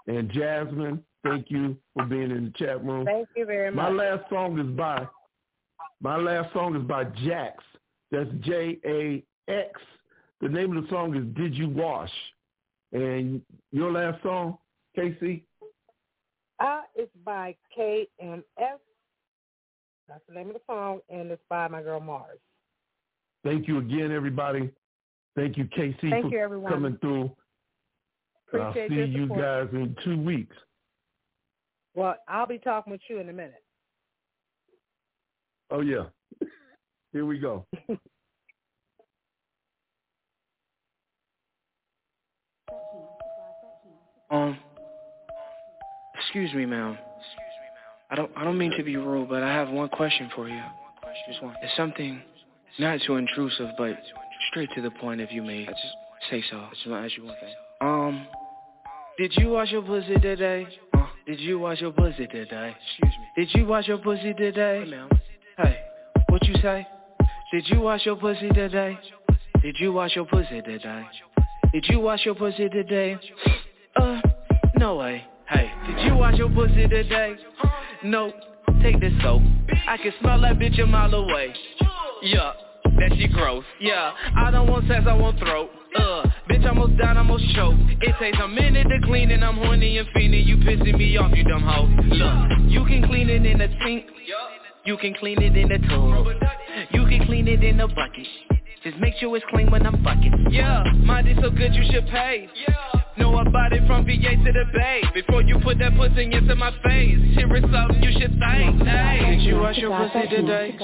C: and Jasmine. Thank you for being in the chat room.
E: Thank you very much.
C: My last song is by my last song is by Jax. That's J A X. The name of the song is Did You Wash? And your last song, KC?
E: Uh, it's by KMS. That's the name of the song, and it's by my girl Mars.
C: Thank you again, everybody. Thank you, KC,
E: Thank
C: for
E: you, everyone.
C: coming through. I'll
E: Appreciate
C: see you guys in two weeks.
E: Well, I'll be talking with you in a minute.
C: Oh yeah. Here we go. (laughs)
R: Um, excuse me, ma'am. I don't, I don't mean to be rude, but I have one question for you. Just one. It's something not too intrusive, but straight to the point. If you may, I just say so. I just want to ask you one thing. Um, did you wash your pussy today? Uh, did you wash your pussy today? Excuse me. Did you wash your pussy today? Hey, ma'am. Hey, what you say? Did you wash your pussy today? Did you wash your pussy today? Did you wash your pussy today? Uh, no way. Hey, did you wash your pussy today? No, take this soap. I can smell that bitch a mile away. Yeah, that shit gross. Yeah, I don't want sex, I want throat. Uh, bitch, I'm almost died, almost choked. It takes a minute to clean and I'm horny and fiending. You pissing me off, you dumb hoe. Look, you can clean it in the sink. You can clean it in the tub. You can clean it in a bucket. Just make sure it's clean when I'm fucking. Yeah, my dick so good you should pay. Know about it from VA to the Bay. Before you put that pussy into my face, here is something you should think. Hey, did you wash your pussy today?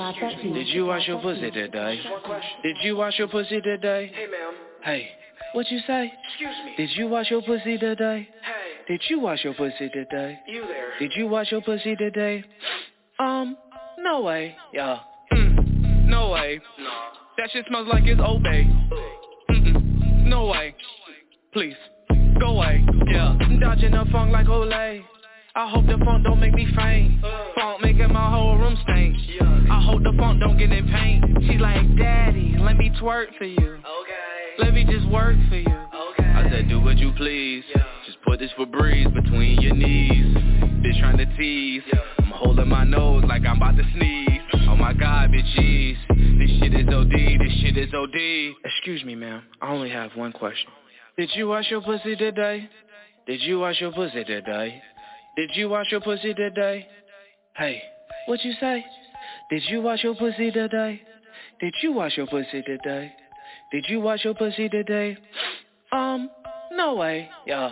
R: Did you wash your pussy today? Did you wash your pussy today? Hey, ma'am. Hey, what you say? Excuse me. Did you wash your pussy today? Hey. Did you wash your pussy today? You there? Did you wash your pussy today? Um, no way. Yeah. Mm, no way. No. That shit smells like it's Old Bay. Mm-mm. No way. Please, go away. Yeah. I'm dodging the funk like Olay. I hope the funk don't make me faint. Funk making my whole room stink. I hope the funk don't get in pain. She like, Daddy, let me twerk for you. Okay. Let me just work for you. Okay. I said, do what you please. Just put this Febreze between your knees. Bitch trying to tease. I'm holding my nose like I'm about to sneeze. Oh my god, bitch, jeez. This shit is OD, this shit is OD. Excuse me, ma'am. I only have one question. Did you wash your pussy today? Did you wash your pussy today? Did you wash your pussy today? Hey, what you say? Did you wash your pussy today? Did you wash your pussy today? Did you wash your pussy today? Um, no way. Yeah.